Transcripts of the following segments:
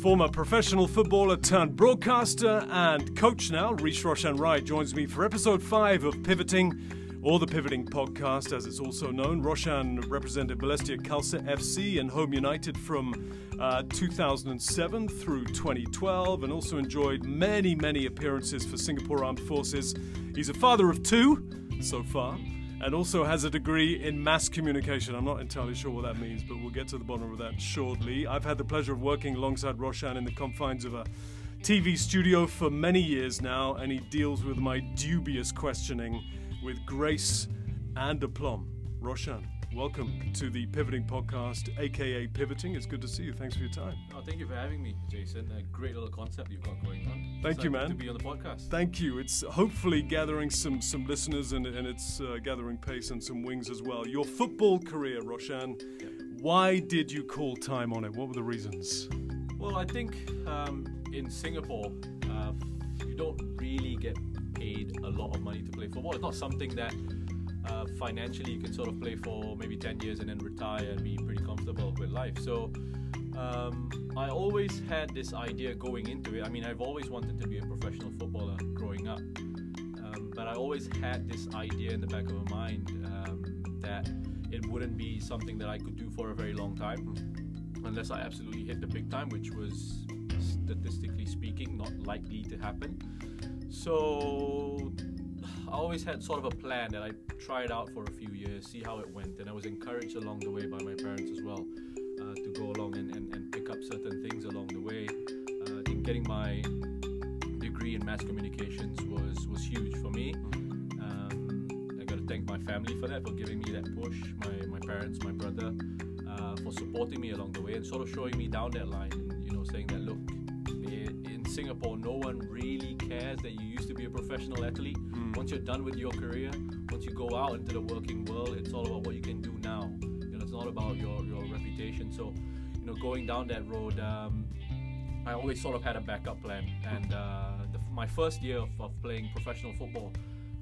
Former professional footballer turned broadcaster and coach now, Rish Roshan Rai joins me for episode 5 of Pivoting, or the Pivoting Podcast as it's also known. Roshan represented Balestier Khalsa FC and Home United from uh, 2007 through 2012 and also enjoyed many, many appearances for Singapore Armed Forces. He's a father of two so far and also has a degree in mass communication. I'm not entirely sure what that means, but we'll get to the bottom of that shortly. I've had the pleasure of working alongside Roshan in the confines of a TV studio for many years now, and he deals with my dubious questioning with grace and aplomb. Roshan, welcome to the Pivoting Podcast, aka Pivoting. It's good to see you. Thanks for your time. Oh, thank you for having me, Jason. A great little concept you've got going on. Thank you, Excited man. To be on the podcast. Thank you. It's hopefully gathering some some listeners and, and it's uh, gathering pace and some wings as well. Your football career, Roshan. Why did you call time on it? What were the reasons? Well, I think um, in Singapore, uh, you don't really get paid a lot of money to play football. It's not something that uh, financially you can sort of play for maybe 10 years and then retire and be pretty comfortable with life. So um, I always had this idea going into it. I mean, I've always wanted to be a professional footballer growing up. Um, but I always had this idea in the back of my mind um, that it wouldn't be something that I could do for a very long time unless I absolutely hit the big time, which was statistically speaking not likely to happen. So I always had sort of a plan that I tried out for a few years, see how it went, and I was encouraged along the way by my parents as well uh, to go along and, and, and pick up certain things along the way. Uh, I think getting my degree in mass communications was was huge for me. Um, I got to thank my family for that, for giving me that push. My my parents, my brother, uh, for supporting me along the way and sort of showing me down that line. And, you know, saying that look, Singapore, no one really cares that you used to be a professional athlete. Once you're done with your career, once you go out into the working world, it's all about what you can do now. You know, it's not about your your reputation. So, you know, going down that road. Um, I always sort of had a backup plan. And uh, the, my first year of, of playing professional football,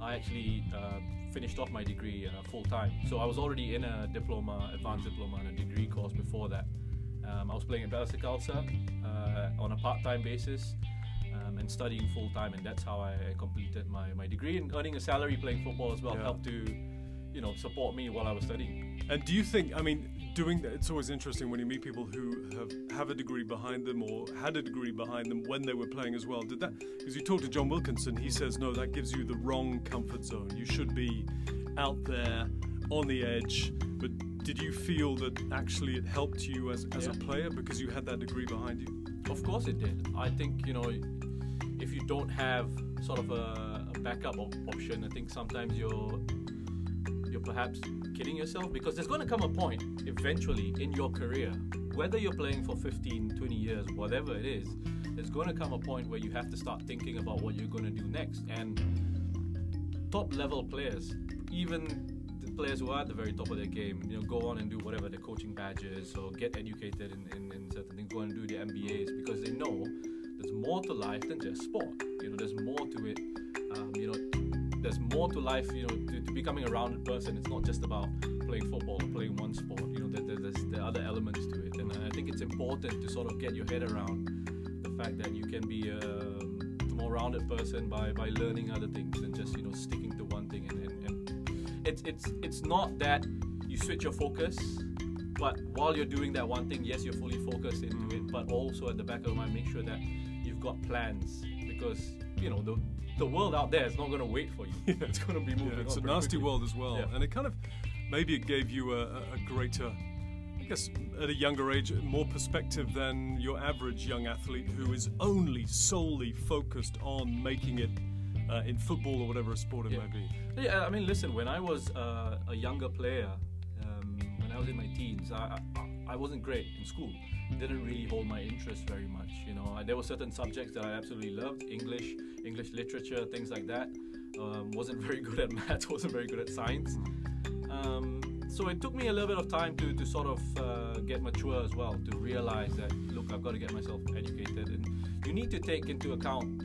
I actually uh, finished off my degree uh, full time. So I was already in a diploma, advanced diploma, and a degree course before that. Um, I was playing at Balestier Khalsa uh, on a part time basis. Um, and studying full time, and that's how I completed my, my degree. And earning a salary playing football as well Yeah. helped to, you know, support me while I was studying. And do you think? I mean, doing that. It's always interesting when you meet people who have have a degree behind them or had a degree behind them when they were playing as well. Did that? Because you talk to John Wilkinson, he says no, that gives you the wrong comfort zone. You should be out there on the edge. But did you feel that actually it helped you as, as a player because you had that degree behind you? Of course it did. I think you know, if you don't have sort of a, a backup op- option, I think sometimes you're you're perhaps kidding yourself because there's going to come a point eventually in your career, whether you're playing for 15, 20 years, whatever it is, there's going to come a point where you have to start thinking about what you're going to do next. And top level players, even players who are at the very top of their game, you know, go on and do whatever their coaching badges or get educated in, in, in certain things, go and do their MBAs because they know there's more to life than just sport. You know, there's more to it. Um, you know, there's more to life. You know, to, to becoming a rounded person. It's not just about playing football or playing one sport. You know, there, there, there's there are other elements to it, and I think it's important to sort of get your head around the fact that you can be a, a more rounded person by by learning other things than just you know sticking it's it's it's not that you switch your focus. But while you're doing that one thing, yes, you're fully focused into it. But also at the back of your mind, make sure that you've got plans because you know the the world out there is not going to wait for you. it's going to be moving. Yeah, it's a nasty quickly. world as well, Yeah. and it kind of maybe it gave you a a greater, I guess, at a younger age, more perspective than your average young athlete who is only solely focused on making it uh, in football or whatever sport it Yeah. may be. Yeah, I mean, listen. When I was uh, a younger player, um, when I was in my teens, I, I I wasn't great in school. Didn't really hold my interest very much. You know, I, there were certain subjects that I absolutely loved: English, English literature, things like that. Um, wasn't very good at maths. Wasn't very good at science. Um, so it took me a little bit of time to, to sort of uh, get mature as well, to realize that look, I've got to get myself educated, and you need to take into account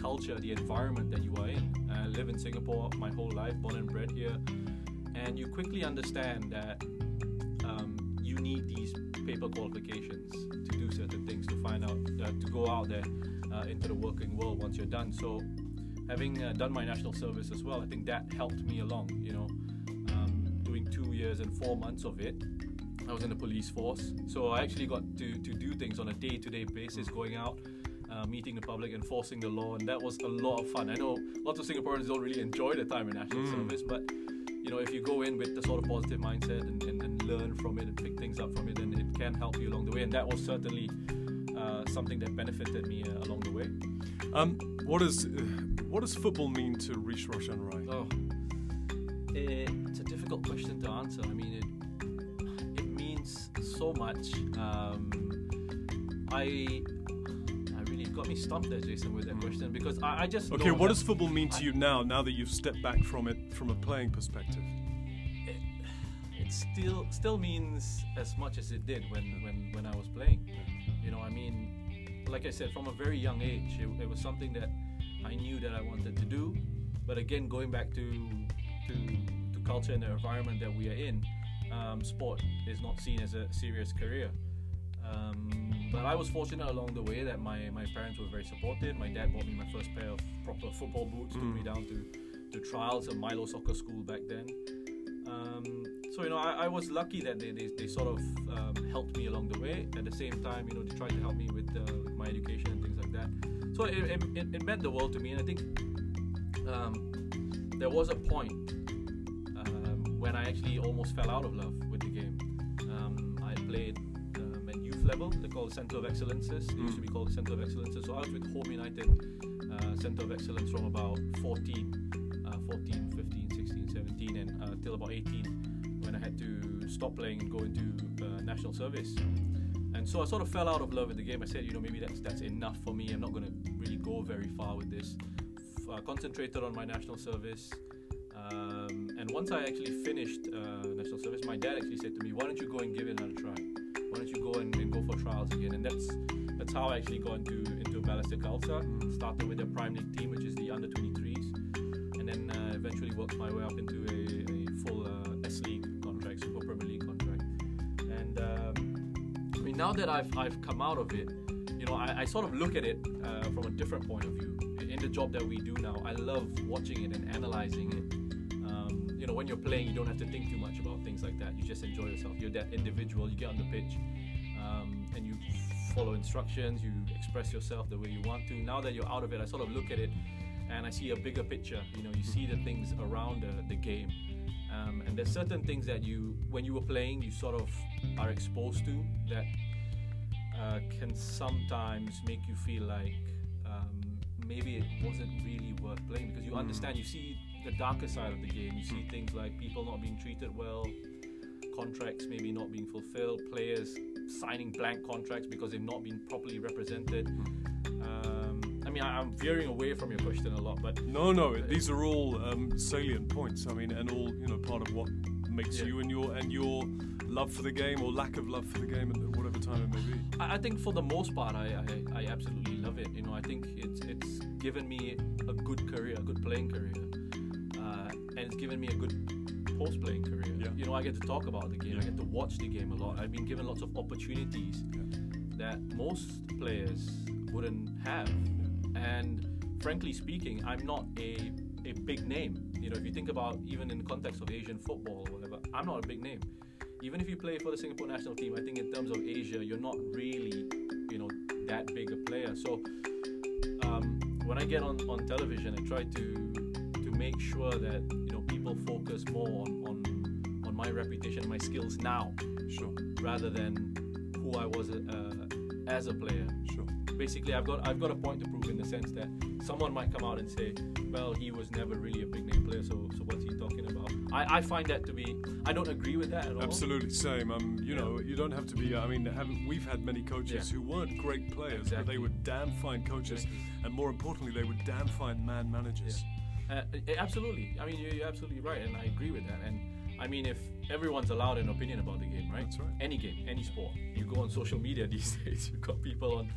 culture, the environment that you are in. I live in Singapore my whole life, born and bred here, and you quickly understand that um, you need these paper qualifications to do do certain things to find out uh, to go out there uh, into the working world once you're done. So having uh, done my national service as well, I think that helped me along. You know, um, doing two years and four months of it. I was in the police force, so I actually got to, to do things on a day to day basis, going out, uh, meeting the public, enforcing the law, and that was a lot of fun. I know lots of Singaporeans don't really enjoy the time in national Mm. service, but you know, if you go in with the sort of positive mindset and, and, and learn from it and pick things up from it, then it can help you along the way. And that was certainly uh, something that benefited me uh, along the way. Um, what does uh, what does football mean to Rish Roshan Rai? Oh, it's a difficult question to answer. I mean, it it means so much. Um, I got me stumped there, Jason, with that question because I, I just Okay, what does football mean to you now? Now that you've stepped back from it from a playing perspective. it, it still still means as much as it did when when when I was playing. You know, I mean, like I said, from a very young age, it, it was something that I knew that I wanted to do. But again, going back to to, to culture and the environment that we are in, um, sport is not seen as a serious career. Um, but I was fortunate along the way that my, my parents were very supportive. My dad bought me my first pair of proper football boots, took me down to, to trials at Milo Soccer School back then. Um, so, you know, I, I was lucky that they, they, they sort of um, helped me along the way. At the same time, you know, they tried to help me with, uh, with my education and things like that. So it, it, it, it meant the world to me. And I think um, there was a point um, when I actually almost fell out of love with the game. Um, I played level. They're called Centre of Excellences. They used to be called the Centre of Excellences. So I was with Home United uh, Centre of Excellence from about 14, uh, 14, 15, 16, 17, and uh, till about 18 when I had to stop playing and go into uh, national service. And so I sort of fell out of love with the game. I said, you know, maybe that's that's enough for me. I'm not going to really go very far with this. F- uh, concentrated on my national service. Um, and once I actually finished uh, national service, my dad actually said to me, "Why don't you go and give it another try? Why don't you go and, and go for trials again?" And that's that's how I actually got into into Balestier Khalsa. Started with the prime league team, which is the under 23s, and then uh, eventually worked my way up into a, a full uh, S League contract, Super Premier League contract. And um, I mean, now that I've I've come out of it, you know, I, I sort of look at it uh, from a different point of view. In the job that we do now, I love watching it and analyzing it. Um, you know, when you're playing, you don't have to think too much about things like that. You just enjoy yourself. You're that individual. You get on the pitch, and you follow instructions. You express yourself the way you want to. Now that you're out of it, I sort of look at it, and I see a bigger picture. You know, you see the things around the, the game. Um, and there's certain things that you, when you were playing, you sort of are exposed to that uh, can sometimes make you feel like um, maybe it wasn't really worth playing because you understand, you see the darker side of the game. You see things like people not being treated well, contracts maybe not being fulfilled, players signing blank contracts because they've not been properly represented. Um, I mean, I, I'm veering away from your question a lot, but No, no, these are all um, salient points. I mean, and all you know, part of what makes Yeah. you and your and your love for the game or lack of love for the game at whatever time it may be. I I think for the most part, I, I, I absolutely love it. You know, I think it's it's given me a good career, a good playing career, uh, and it's given me a good post-playing career. Yeah. You know, I get to talk about the game. I get to watch the game a lot. I've been given lots of opportunities that most players wouldn't have. And frankly speaking, I'm not a a big name. You know, if you think about even in the context of Asian football or whatever, I'm not a big name. Even if you play for the Singapore national team, I think in terms of Asia, you're not really, you know, that big a player. So um, when I get on, on television, I try to make sure that you know people focus more on on, on my reputation, my skills now, Sure, rather than who I was uh, as a player. sure. Basically, I've got I've got a point to prove in the sense that someone might come out and say, "Well, he was never really a big name player, so so what's he talking about?" I, I find that to be I don't agree with that at all. Absolutely same. Um, you Yeah. know, you don't have to be. I mean, haven't, we've had many coaches Yeah. who weren't great players, but they were damn fine coaches, Exactly. and more importantly, they were damn fine man managers. Uh, uh, absolutely. I mean, you're, you're absolutely right, and I agree with that. And I mean, if everyone's allowed an opinion about the game, right? That's right. Any game, any sport. You go on social media these days. You've got people on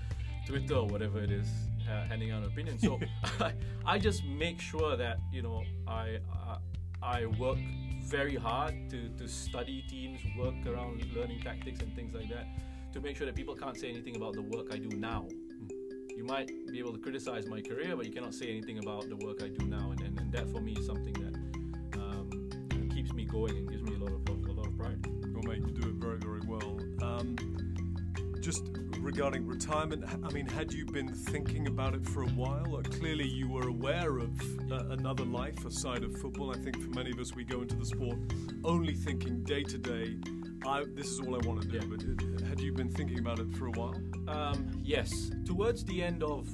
Twitter or whatever it is uh, handing out opinions. So I, I just make sure that you know I uh, I work very hard to, to study teams, work around learning tactics and things like that, to make sure that people can't say anything about the work I do now. You might be able to criticize my career, but you cannot say anything about the work I do now, and, and, and that for me is something that um, keeps me going and gives me a lot of a lot of pride. Well, mate, you do it very, very well. Um, just regarding retirement, I mean, had you been thinking about it for a while? Clearly, you were aware of uh, another life aside of football. I think for many of us, we go into the sport only thinking day to day. I, this is all I want to do. Yeah. But uh, had you been thinking about it for a while? Um, yes, towards the end of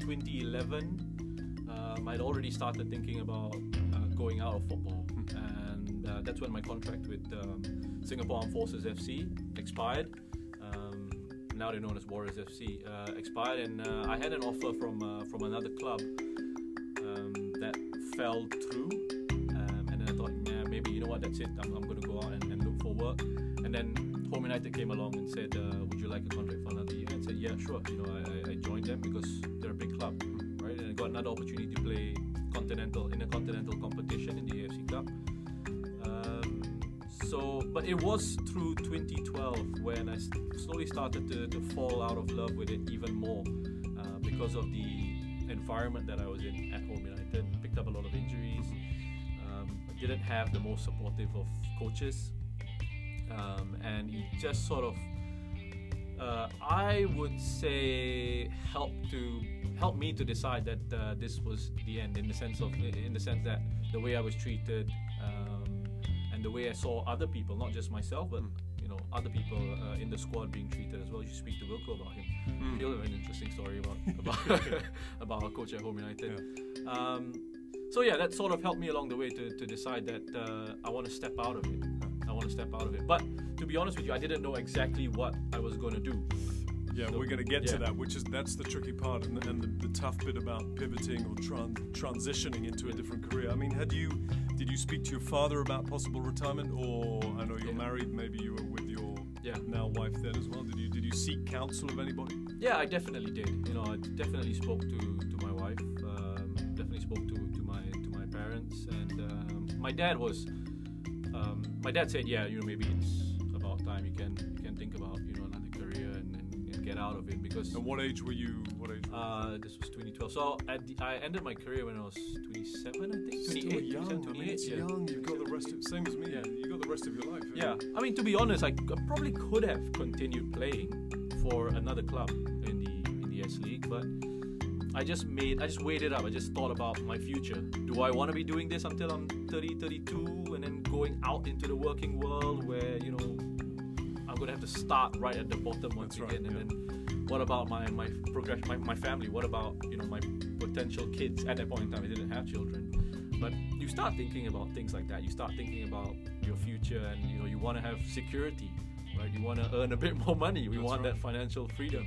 2011, um, I'd already started thinking about uh, going out of football, and uh, that's when my contract with um, Singapore Armed Forces FC expired. Um, now they're known as Warriors FC. Uh, expired, and uh, I had an offer from uh, from another club um, that fell through. Um, and then I thought, yeah, maybe you know what, that's it. I'm, I'm going to go out and, and look for work. And then Home United came along and said, uh, "Would you like a contract for another year?" And I said, "Yeah, sure." You know, I, I- joined them because they're a big club, right? And I got another opportunity to play continental in a continental competition in the AFC Cup. Um, so, but it was through 2012 when I slowly started to, to fall out of love with it even more uh, because of the environment that I was in at Home United. Picked up a lot of injuries. Um, I didn't have the most supportive of coaches, um, and it just sort of, uh, I would say, helped to help me to decide that uh, this was the end. In the sense of, in the sense that the way I was treated, um, and the way I saw other people, not just myself, but you know, other people uh, in the squad being treated as well. You speak to Wilco about him. He'll have an interesting story about about about our coach at Home United. Um, so yeah, that sort of helped me along the way to, to decide that uh, I want to step out of it. Want to step out of it. But to be honest with you, I didn't know exactly what I was going to do. Yeah, So- we're going to get to that, which is that's the tricky part and, the, and the, the tough bit about pivoting or tran- transitioning into a different career. I mean, had you did you speak to your father about possible retirement, or I know you're Yeah. married, maybe you were with your Yeah. now wife then as well. Did you did you seek counsel of anybody? Yeah, I definitely did. You know, I definitely spoke to, to my wife. Um, definitely spoke to, to my to my parents, and um, my dad was. Um, my dad said, "Yeah, you know, maybe it's about time you can you can think about you know another career and, and, and get out of it because." And what age were you? What age? Uh, this was 2012. So at the, I ended my career when I was 27, I think. Still 28, young. 27, I mean, 28, it's yeah. young. You've got the rest of same as me. Yeah. You got the rest of your life. Yeah, I mean to be honest, I, I probably could have continued playing for another club in the in the S League, but I just made I just weighed it up. I just thought about my future. Do I want to be doing this until I'm 30, 32, and then going out into the working world where you know I'm gonna have to start right at the bottom once That's right, again, and then what about my my progression, my, my family? What about you know my potential kids? At that point in time, I didn't have children, but you start thinking about things like that. You start thinking about your future, and you know you want to have security, right? You want to earn a bit more money. We That's want right. that financial freedom.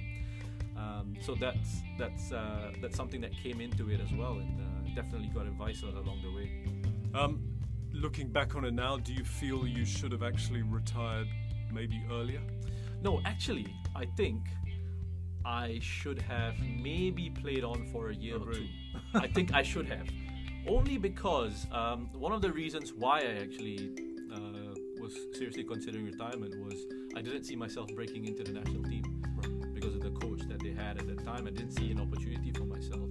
Um, so that's that's uh, that's something that came into it as well, and uh, definitely got advice along the way. Um, looking back on it now, do you feel you should have actually retired maybe earlier? No, actually, I think I should have maybe played on for a year or two. I think I should have. Only because um, one of the reasons why I actually uh, was seriously considering retirement was I didn't see myself breaking into the national team because of the coach that they had at the time. I didn't see an opportunity for myself.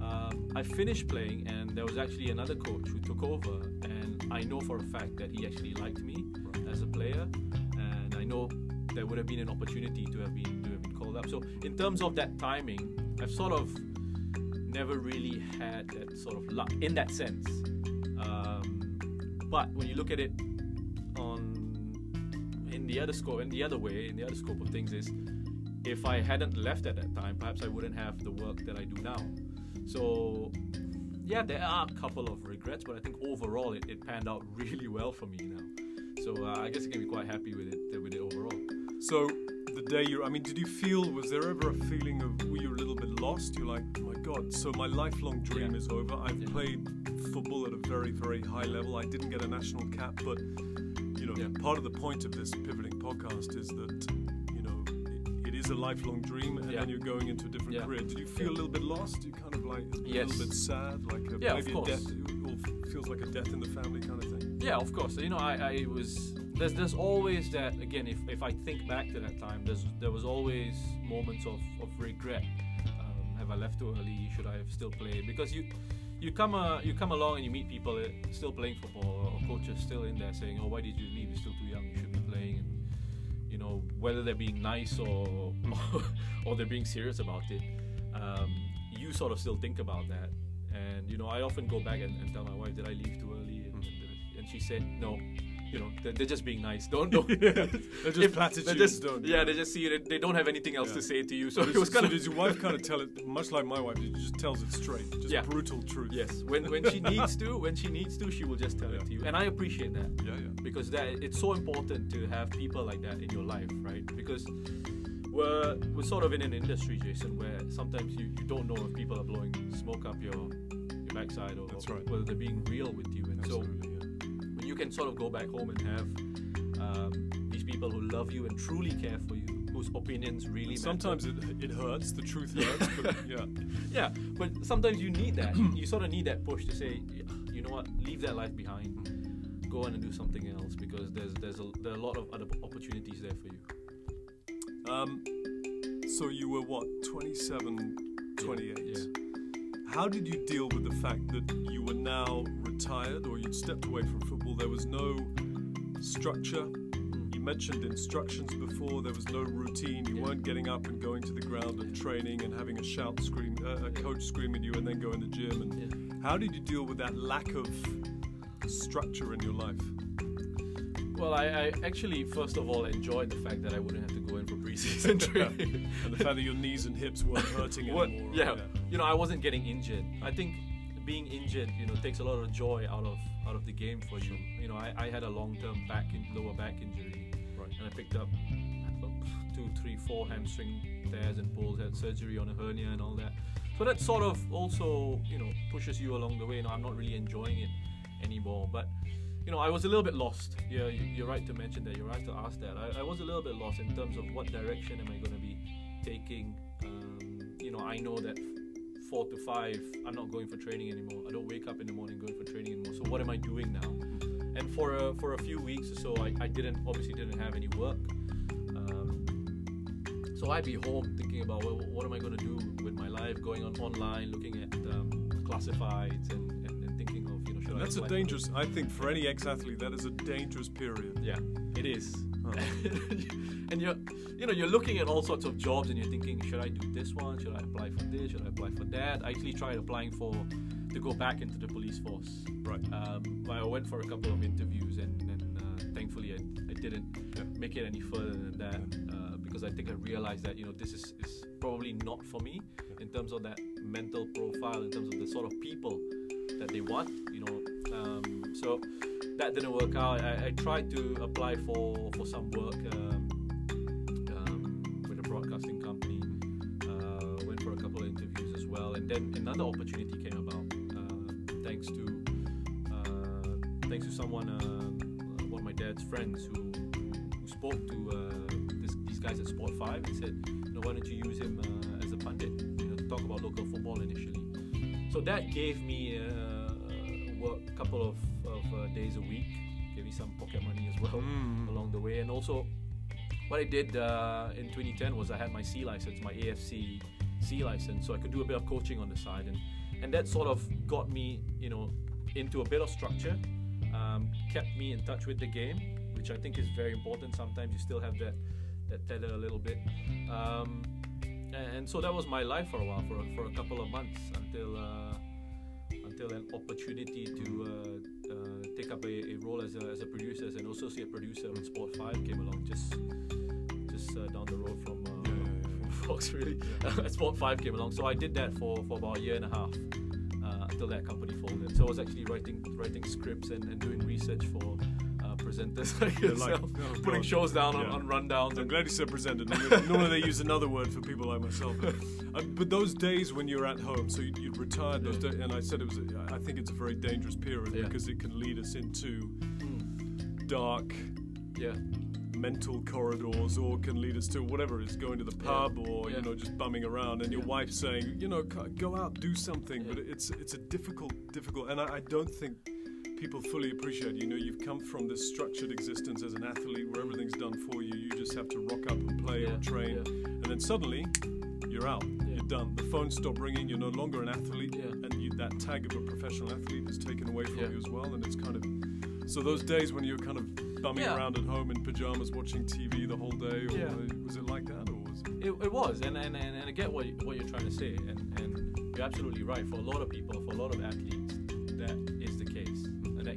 Um, I finished playing, and there was actually another coach who took over, and I know for a fact that he actually liked me as a player, and I know there would have been an opportunity to have been to have been called up. So in terms of that timing, I've sort of never really had that sort of luck in that sense. Um, but when you look at it on in the other scope, in the other way, in the other scope of things is, if I hadn't left at that time, perhaps I wouldn't have the work that I do now. So yeah, there are a couple of regrets, but I think overall it, it panned out really well for me you now. So uh, I guess I can be quite happy with it with it overall. So the day you, I mean, did you feel? Was there ever a feeling of were you a little bit lost? You're like, oh my God. So my lifelong dream Yeah. is over. I've Yeah. played football at a very, very high level. I didn't get a national cap, but you know, Yeah. part of the point of this pivoting podcast is that is a lifelong dream, and Yeah. then you're going into a different Yeah. career. Did you feel a little bit lost? You kind of like a Yes. little bit sad, like a, Yeah, maybe a death or feels like a death in the family kind of thing. Yeah, of course. You know, I, I was there's there's always that again. If, if I think back to that time, there's there was always moments of, of regret. Um, have I left too early? Should I have still played? Because you you come uh, you come along and you meet people uh, still playing football or coaches still in there saying, "Oh, why did you leave? You're still too young. You should be playing." You know whether they're being nice or or they're being serious about it. Um, you sort of still think about that, and you know I often go back and, and tell my wife, "Did I leave too early?" And, and, and she said, "No." You know, they're, they're just being nice. Don't don't. they're just If- platitudes. they're just- don't yeah, they just see it. They don't have anything else Yeah. to say to you. So So, it was kind so of does your wife kind of tell it, much like my wife, she just tells it straight, just Yeah. brutal truth. yes. When when she needs to, when she needs to, she will just tell it to you, and I appreciate that. Yeah, yeah. because that it's so important to have people like that in your life, right? Because we're we're sort of in an industry, Jason, where sometimes you, you don't know if people are blowing smoke up your your backside or That's right. whether they're being real with you. And Absolutely. so you can sort of go back home and have um, these people who love you and truly care for you, whose opinions really matter. Sometimes it, it hurts, the truth hurts, but yeah. Yeah, but sometimes you need that. you sort of need that push to say, you know what, leave that life behind, go on and do something else because there's there's a, there are a lot of other opportunities there for you. Um, so you were what, 27, 28? Yeah. How did you deal with the fact that you were now retired or you'd stepped away from football? There was no structure. You mentioned instructions before. There was no routine. You weren't getting up and going to the ground and training and having a shout scream, uh, a coach scream at you, and then go in the gym. And Yeah. how did you deal with that lack of structure in your life? Well, I, I actually first of all enjoyed the fact that I wouldn't have to go in for preseason training. And the fact that your knees and hips weren't hurting What- anymore. yeah, you know, I wasn't getting injured. I think being injured, you know, takes a lot of joy out of out of the game for you. You know, I, I had a long-term back in, lower back injury, Right. and I picked up uh, two, three, four hamstring tears and pulls. Had surgery on a hernia and all that. So that sort of also, you know, pushes you along the way. You know, I'm not really enjoying it anymore, but you know, I was a little bit lost. Yeah, you, you're right to mention that. You're right to ask that. I, I was a little bit lost in terms of what direction am I going to be taking. Um, you know, I know that four to five, I'm not going for training anymore. I don't wake up in the morning going for training anymore. So what am I doing now? And for a, for a few weeks or so, I, I didn't obviously didn't have any work. Um, so I'd be home thinking about well, what am I going to do with my life, going on online, looking at um, classifieds and, and, and thinking of you know should And that's a apply for- dangerous, I think, for any ex athlete, that is a dangerous period. Yeah, it is. And you're, you know, you're looking at all sorts of jobs, and you're thinking, should I do this one? Should I apply for this? Should I apply for that? I actually tried applying for to go back into the police force. Right. Um, I went for a couple of interviews, and, and uh, thankfully I, I didn't Yeah. make it any further than that uh, because I think I realized that you know this is, is probably not for me in terms of that mental profile, in terms of the sort of people that they want. You know, um, so that didn't work out. I, I tried to apply for for some work um, um, with a broadcasting company. Uh, went for a couple of interviews as well, and then another opportunity came about uh, thanks to uh, thanks to someone, uh, one of my dad's friends who who spoke to uh, this, these guys at Sport Five and said, why don't you use him uh, as a pundit, you know, to talk about local football initially. So that gave me a couple of, of uh, days a week, gave me some pocket money as well Mm. along the way, and also what I did uh, in 2010 was I had my C license, my AFC C license, so I could do a bit of coaching on the side, and and that sort of got me, you know, into a bit of structure, um, kept me in touch with the game, which I think is very important. Sometimes you still have that that tether a little bit. Um, and so that was my life for a while, for a, for a couple of months, until uh, until an opportunity to uh, uh, take up a, a role as a, as a producer, as an associate producer on Sport Five came along, just just uh, down the road from, uh, Yeah, yeah, from Fox, really. Sport Five came along, so I did that for, for about a year and a half uh, until that company folded. So I was actually writing writing scripts and, and doing research for uh, presenters like Yeah, like- yourself, oh, putting God. shows down on, Yeah. on rundowns I'm glad you said presented. Normally, they use another word for people like myself. Uh, but those days when you're at home, so you, you'd retired those Yeah. days, and I said it was. A, I think it's a very dangerous period Yeah. because it can lead us into Mm, dark yeah. mental corridors, or can lead us to whatever it is, going to the Yeah. pub, or Yeah. you know just bumming around, and your Yeah. wife saying, you know, go out, do something. Yeah. But it's it's a difficult, difficult, and I, I don't think people fully appreciate. You know, you've come from this structured existence as an athlete where everything's done for you. You just have to rock up and play Yeah, or train, yeah. and then suddenly you're out. Yeah. You're done. The phone stopped ringing. You're no longer an athlete, and you, that tag of a professional athlete is taken away from you as well. And it's kind of so those days when you're kind of bumming around at home in pajamas watching TV the whole day, or was it like that, or was it? It, it was, and, and, and, and I get what, you, what you're trying to say, and, and you're absolutely right. For a lot of people, for a lot of athletes,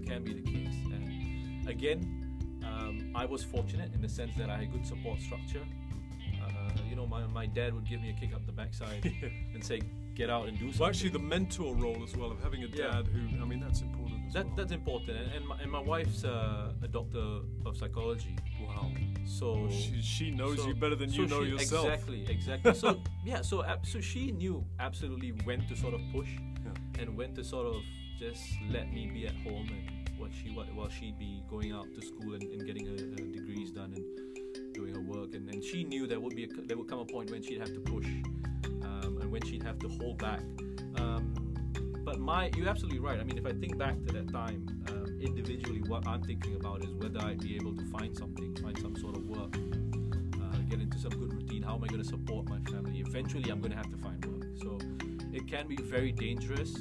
that can be the case. And again, um, I was fortunate in the sense that I had good support structure. Uh, you know, my, my dad would give me a kick up the backside and say, "Get out and do something." Well, actually, the mentor role as well of having a Yeah. dad who, I mean, that's important as that, well. that's important, and, and, my, and my wife's uh, a doctor of psychology, wow. so She, she knows so- you better than so you know she- yourself. Exactly, exactly. so yeah, so ab- so she knew absolutely when to sort of push Yeah. and when to sort of just let me be at home and she while she'd be going out to school and, and getting her, her degrees done and doing her work and, and she knew there would be a, there would come a point when she'd have to push um, and when she'd have to hold back. Um, but my you're absolutely right. I mean, if I think back to that time um, individually, what I'm thinking about is whether I'd be able to find something, find some sort of work uh, get into some good routine. How am I going to support my family? Eventually, I'm going to have to find work. So it can be very dangerous,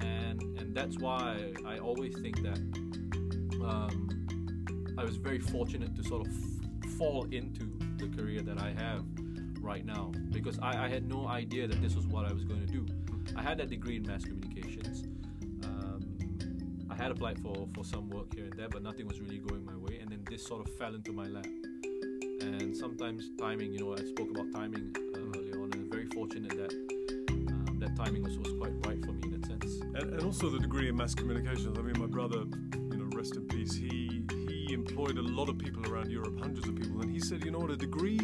and and that's why I always think that um, I was very fortunate to sort of f- fall into the career that I have right now because I, I had no idea that this was what I was going to do. I had that degree in mass communications. Um, I had applied for, for some work here and there, but nothing was really going my way. And then this sort of fell into my lap. And sometimes timing, you know, I spoke about timing uh, earlier on, and I'm very fortunate that um, that timing was, was quite right for me in that sense. And, and also the degree in mass communications. I mean, my brother, rest in peace. He he employed a lot of people around Europe, hundreds of people, and he said, you know what, a degree.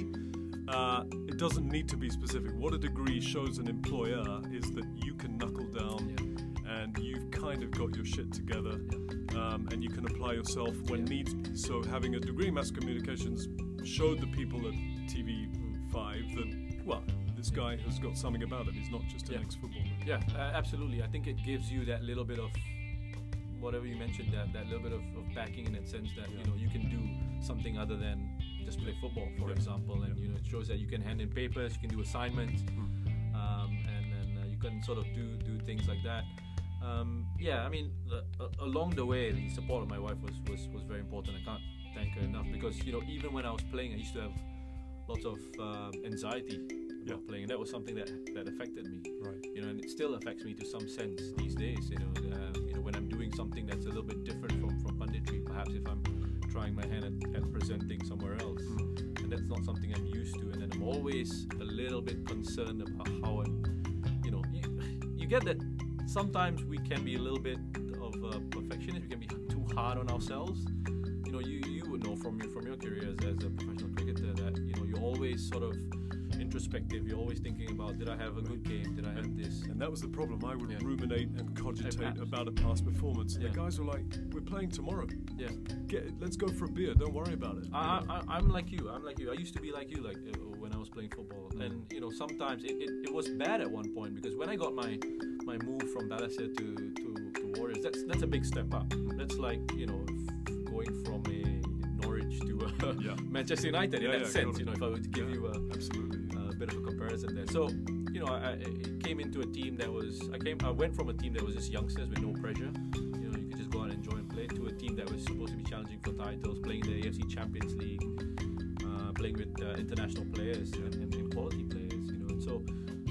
Uh, it doesn't need to be specific. What a degree shows an employer is that you can knuckle down and you've kind of got your shit together um, and you can apply yourself when Yeah. needs be. So having a degree in mass communications showed the people at TV5 that, well, this guy has got something about him. He's not just an Yeah. ex-footballer. Yeah, uh, absolutely. I think it gives you that little bit of whatever you mentioned that that little bit of, of backing in that sense that you know you can do something other than just play football, for Yeah. example, and Yeah. you know it shows that you can hand in papers, you can do assignments, um, and then uh, you can sort of do do things like that. Um, yeah, I mean, uh, uh, along the way, the support of my wife was, was was very important. I can't thank her enough because you know even when I was playing, I used to have lots of um anxiety about Yeah. playing, and that was something that that affected me Right. you know, and it still affects me to some sense these days. You know, um, doing something that's a little bit different from from punditry, perhaps if I'm trying my hand at, at presenting somewhere else, Mm. and that's not something I'm used to, and then I'm always a little bit concerned about how I'm, you know, you, you get that sometimes we can be a little bit of a perfectionist. We can be too hard on ourselves. You know, you you would know from your from your career as, as a professional cricketer that you know you're always sort of introspective. You're always thinking about did I have a good game? Did I have this? And that was the problem. I would Yeah. ruminate and cogitate about a past performance. And Yeah. the guys were like, "We're playing tomorrow. Yeah. Get, let's go for a beer. Don't worry about it." I, I, I'm like you. I'm like you. I used to be like you, like uh, when I was playing football. And you know, sometimes it, it, it was bad at one point because when I got my my move from Balestier to, to, to Warriors, that's that's a big step up. That's like you know f- going from a Norwich to a Yeah. Manchester United Yeah, in that yeah, sense. You know, if I were to give Yeah, you a, absolutely. Bit of a comparison there. So, you know, I, I I came into a team that was I came I went from a team that was just youngsters with no pressure. You know, you could just go out and enjoy and play to a team that was supposed to be challenging for titles, playing the AFC Champions League, uh, playing with uh, international players and, and, and quality players. You know, and so.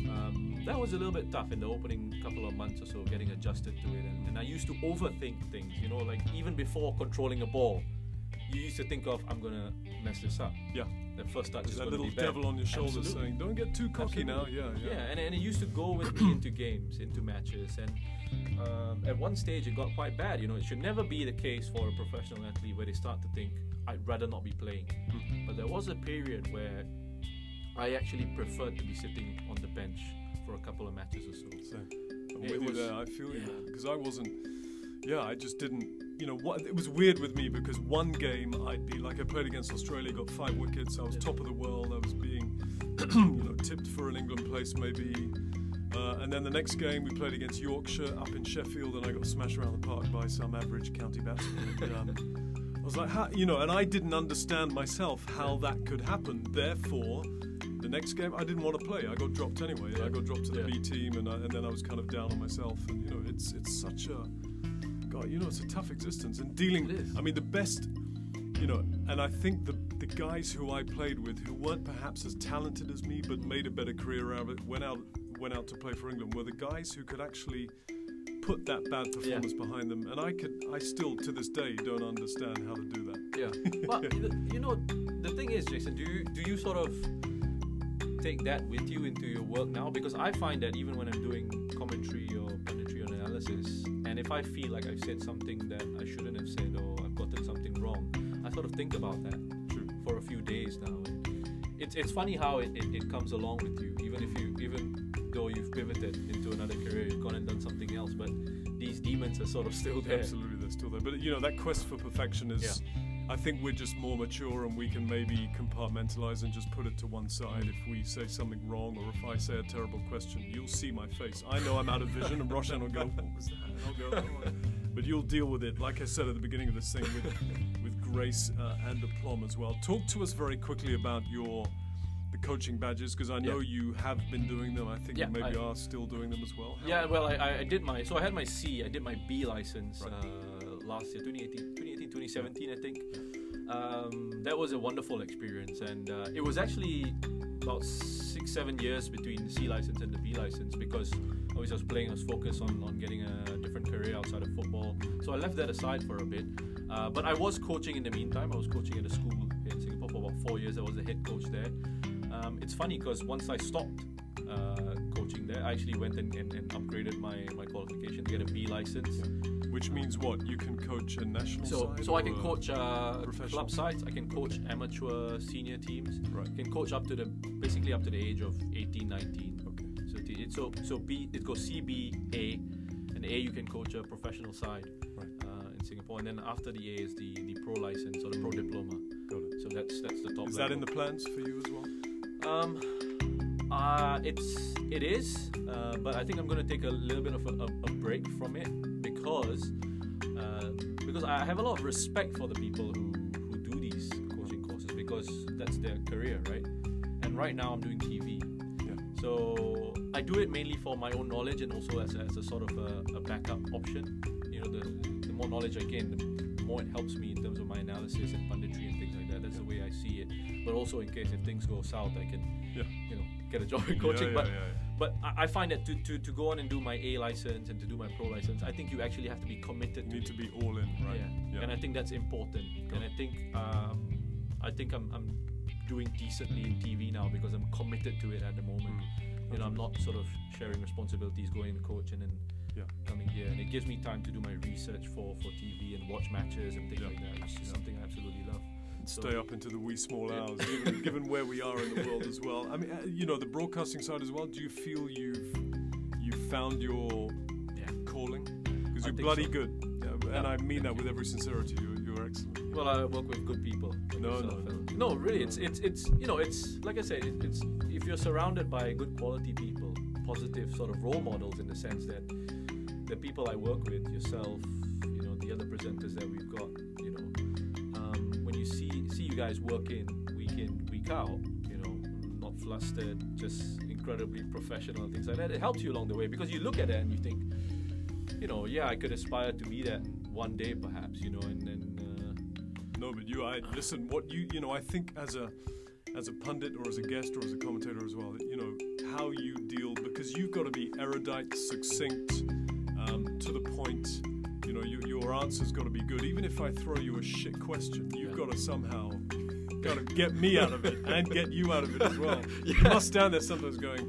Um, that was a little bit tough in the opening couple of months or so, getting adjusted to it. And, and I used to overthink things, you know, like even before controlling a ball, you used to think of, I'm gonna mess this up. Yeah. The first touch is that gonna little devil on your shoulder Absolutely. saying, "Don't get too cocky now." Yeah, Absolutely. yeah. and, and it used to go with me into games, into matches, and um, at one stage it got quite bad. You know, it should never be the case for a professional athlete where they start to think, "I'd rather not be playing." Hmm. But there was a period where I actually preferred to be sitting on the bench for a couple of matches or so. So, I'm It with you there. I feel you, yeah. man. Because I wasn't. Yeah, I just didn't. You know, what it was weird with me because one game I'd be like I played against Australia, got five wickets. I was Yeah. top of the world. I was being, you know, tipped for an England place maybe. Uh, and then the next game we played against Yorkshire up in Sheffield, and I got smashed around the park by some average county batsman. Um, I was like, how, you know, and I didn't understand myself how that could happen. Therefore, the next game I didn't want to play. I got dropped anyway. Yeah. I got dropped to the Yeah. B team, and, I, and then I was kind of down on myself. And you know, it's it's such a God, you know, it's a tough existence. And dealing. I mean, the best, you know, and I think the the guys who I played with, who weren't perhaps as talented as me, but made a better career out of it, went out went out to play for England, were the guys who could actually put that bad performance behind them. And I could, I still to this day don't understand how to do that. Yeah, but you know, the thing is, Jason, do you do you sort of take that with you into your work now? Because I find that even when I'm doing commentary or analysis, and if I feel like I've said something that I shouldn't have said or I've gotten something wrong, I sort of think about that True. for a few days now. It's it's funny how it, it, it comes along with you, even if you even though you've pivoted into another career, you've gone and done something else, but these demons are sort of still there. Absolutely, they're still there. But you know, that quest for perfection is. I think we're just more mature and we can maybe compartmentalize and just put it to one side. If we say something wrong or if I say a terrible question, you'll see my face. I know I'm out of vision and Roshan will go, What was that? And I'll go, "Oh." But you'll deal with it, like I said at the beginning of this thing, with, with grace uh, and aplomb as well. Talk to us very quickly about your the coaching badges because I know Yeah. you have been doing them. I think Yeah, you maybe I- are still doing them as well. How- Yeah, well, I- I, did my so I had my C, I did my B license Right. uh, last year, 2018, 2018, 2017, I think. Um, that was a wonderful experience, and uh, it was actually about six, seven years between the C license and the B license because I was just playing, I was focused on, on getting a different career outside of football. So I left that aside for a bit. Uh, but I was coaching in the meantime. I was coaching at a school in Singapore for about four years. I was the head coach there. Um, it's funny because once I stopped uh, coaching there, I actually went and, and, and upgraded my, my qualification to get a B license. Which means what? You can coach a national So, side so I can coach uh, professional? club sides. I can coach amateur senior teams. Right. I can coach up to the basically up to the age of 18, 19. Okay. So t- it, so so B it goes C B A, and A you can coach a professional side Right. uh, in Singapore, and then after the A is the, the pro license or the pro diploma. Got it. So that's that's the top. Is that in the plans for you as well? Um, uh, it's it is, uh, but I think I'm gonna take a little bit of a, a, a break from it because uh, because I have a lot of respect for the people who, who do these coaching courses because that's their career, right? And right now I'm doing TV, Yeah. so I do it mainly for my own knowledge and also as a, as a sort of a, a backup option. You know, the, the more knowledge I gain, the more it helps me in terms of my analysis and punditry and things like that. That's the way I see it. But also in case if things go south, I can, Yeah. you know, get a job in coaching. Yeah, but yeah, yeah, yeah. But I I find that to, to, to go on and do my A license and to do my pro license, I think you actually have to be committed You to need it. to be all in, right? Yeah. yeah. and I think that's important. Got and I think um, I think I'm, I'm doing decently in TV now because I'm committed to it at the moment. Mm. You know, I'm not sort of sharing responsibilities, going to coach and then Yeah. coming here, and it gives me time to do my research for, for TV and watch matches and things Yeah. like that, which is Yeah. something I absolutely love. Stay up into the wee small hours, given, given where we are in the world as well. I mean, uh, you know, the broadcasting side as well. Do you feel you've you've found your Yeah. calling? Because you're bloody so. good, yeah, and. I mean that with every sincerity. You're, you're excellent. Well, I work with good people. like No, no, no, really, it's it's it's you know, it's like I said, it, it's if you're surrounded by good quality people, positive sort of role models in the sense that the people I work with, yourself, you know, the other presenters that we've got, guys work in week in week out, you know, not flustered, just incredibly professional and things like that, it helps you along the way because you look at it and you think, you know, yeah, I could aspire to be that one day perhaps, you know, and then. Uh, No, but you, I listen. What you, you know, I think as a as a pundit or as a guest or as a commentator as well, you know, how you deal because you've got to be erudite, succinct, um, to the point. You know, you, your answer's got to be good. Even if I throw you a shit question, you've Yeah. got to somehow got to get me out of it and get you out of it as well. You Yeah. must stand there sometimes going,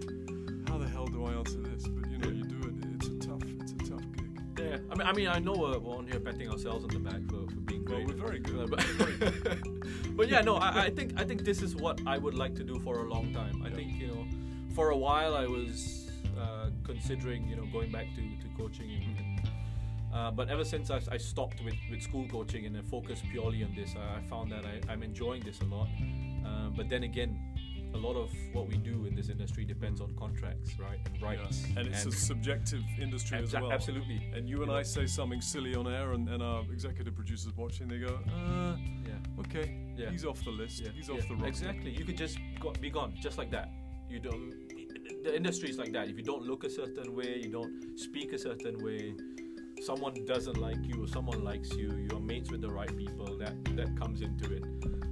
"How the hell do I answer this?" But you know, you do it. It's a tough, it's a tough gig. Yeah, I mean, I mean, I know we're, we're on here patting ourselves on the back for, for being great. Well, we're very good. Uh, but, but yeah, no, I, I think I think this is what I would like to do for a long time. I Yeah. think you know, for a while I was uh, considering you know going back to, to coaching, and, and, uh, but ever since I, I stopped with, with school coaching and then focused purely on this, I, I found that I, I'm enjoying this a lot. Uh, but then again, a lot of what we do in this industry depends on contracts, right, and rights. Yeah. And it's a subjective industry as well. Absolutely. And you and I say something silly on air, and, and our executive producers watching, they go, uh, yeah, okay, yeah. he's off the list, yeah. he's off the roster. Exactly. You could just go, be gone, just like that. You don't. The industry is like that. If you don't look a certain way, you don't speak a certain way, someone doesn't like you or someone likes you, you're mates with the right people. That that comes into it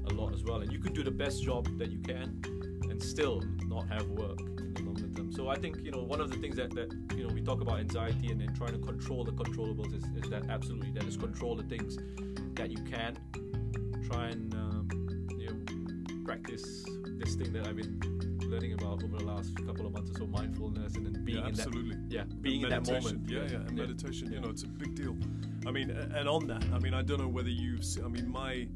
a lot as well. And you could do the best job that you can, and still not have work in the longer term. So I think you know one of the things that, that you know we talk about anxiety and then trying to control the controllables is, is that absolutely that is control the things that you can. Try and um, you know practice this thing that I've been learning about over the last couple of months or so mindfulness and then being yeah, absolutely. in that yeah being in that moment yeah yeah and yeah. meditation you know it's a big deal I mean and on that I mean I don't know whether you've I mean my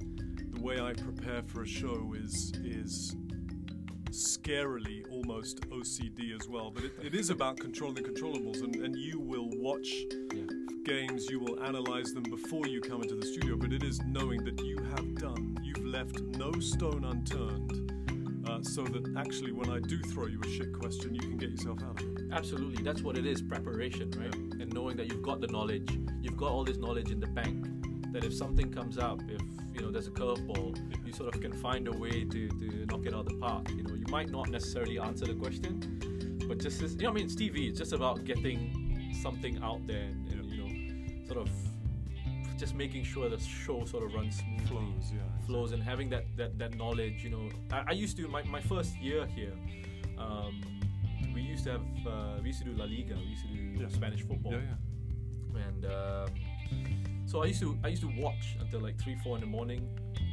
the way I prepare for a show is is scarily almost OCD as well. But it, it is about controlling the controllables, and, and you will watch yeah. games, you will analyze them before you come into the studio. But it is knowing that you have done, you've left no stone unturned. Uh, so that actually, when I do throw you a shit question, you can get yourself out of it. Absolutely, that's what it is preparation, right? Yeah. And knowing that you've got the knowledge, you've got all this knowledge in the bank, that if something comes up, if you know there's a curveball, you sort of can find a way to, to knock it out of the park. You know, you might not necessarily answer the question, but just as, you know, I mean, it's TV. It's just about getting something out there and, and you know, sort of just making sure the show sort of runs smoothly, flows, yeah, flows, and having that, that that knowledge. You know, I, I used to my, my first year here. Um, we used to have uh, we used to do La Liga. We used to do yeah. Spanish football. Yeah, yeah. And um, so I used to I used to watch until like three four in the morning.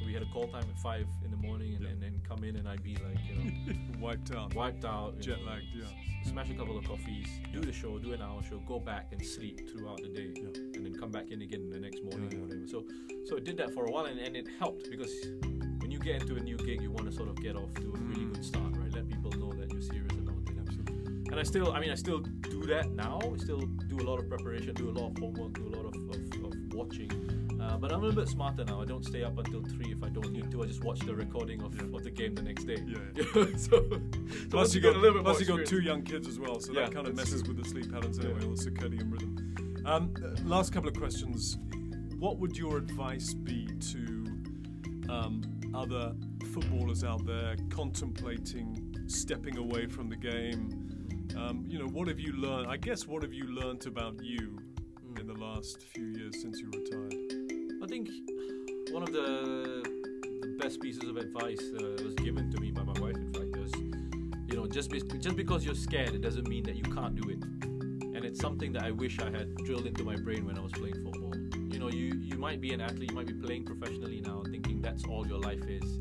We had a call time at five in the morning, and, and then come in, and I'd be like, you know, Wiped out. wiped out, Jet lagged, yeah. s- Smash a couple of coffees, do the show, do an hour show, go back and sleep throughout the day, Yeah. And then come back in again the next morning Yeah, or whatever. So, so I did that for a while, and, and it helped because when you get into a new gig, you want to sort of get off to a really Mm. good start, right? Let people know that you're serious about it. Absolutely. And I still, I mean, I still do that now. I still do a lot of preparation, do a lot of homework, do a lot of, of, of watching. Uh, but I'm a little bit smarter now. I don't stay up until three if I don't need to. I just watch the recording of, Yeah. of the game the next day. Yeah, so, so Plus, you got, a little bit plus you got two young kids as well, so Yeah, that kind of messes true. with the sleep patterns anyway, Yeah. all the circadian rhythm. Um, last couple of questions. What would your advice be to um, other footballers out there contemplating stepping away from the game? Um, you know, what have you learned? I guess what have you learned about you Mm. in the last few years since you retired? I think one of the, the best pieces of advice uh, was given to me by my wife. In fact, was you know just be, just because you're scared, it doesn't mean that you can't do it. Something that I wish I had drilled into my brain when I was playing football. You know, you you might be an athlete, you might be playing professionally now, thinking that's all your life is,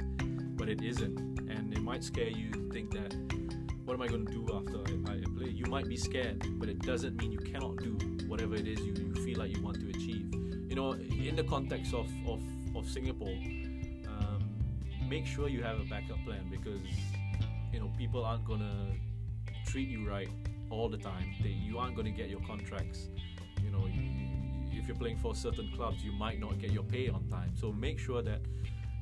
but it isn't. And it might scare you to think that what am I going to do after I, I play? You might be scared, but it doesn't mean you cannot do whatever it is you, you feel like you want to achieve. You know, in the context of, of, of Singapore, um, make sure you have a backup plan because, you know, people aren't going to treat you right all the time. They, you aren't going to get your contracts. You know, if you're playing for certain clubs, you might not get your pay on time. So make sure that,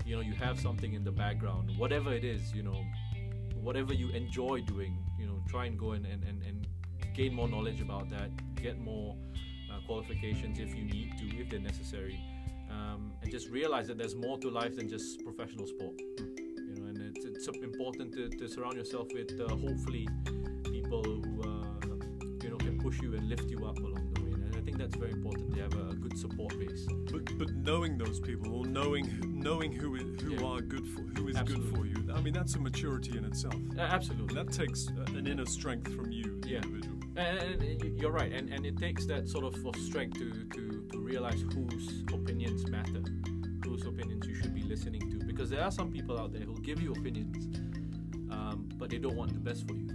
you know, you have something in the background, whatever it is, you know, whatever you enjoy doing, you know, try and go and, and, and, and gain more knowledge about that, get more uh, qualifications if you need to, if they're necessary, um, and just realize that there's more to life than just professional sport. You know, and it's, it's important to, to surround yourself with uh, hopefully push you and lift you up along the way. And I think that's very important They have a, good support base. But but knowing those people or knowing knowing who is, who Yeah. are good for who is Absolutely. good for you. I mean that's a maturity in itself. Uh, absolutely. That takes an inner strength from you, the Yeah. individual. And, and- you're right, and, and it takes that sort of, of strength to, to, to realize whose opinions matter, whose opinions you should be listening to. Because there are some people out there who'll give you opinions, um, but they don't want the best for you.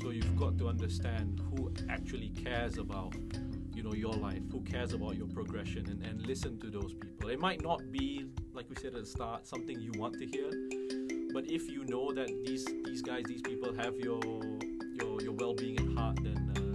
So you've got to understand who actually cares about you know your life, who cares about your progression, and, and listen to those people. It might not be like we said at the start something you want to hear, but if you know that these these guys, these people have your your your well-being at heart, then uh,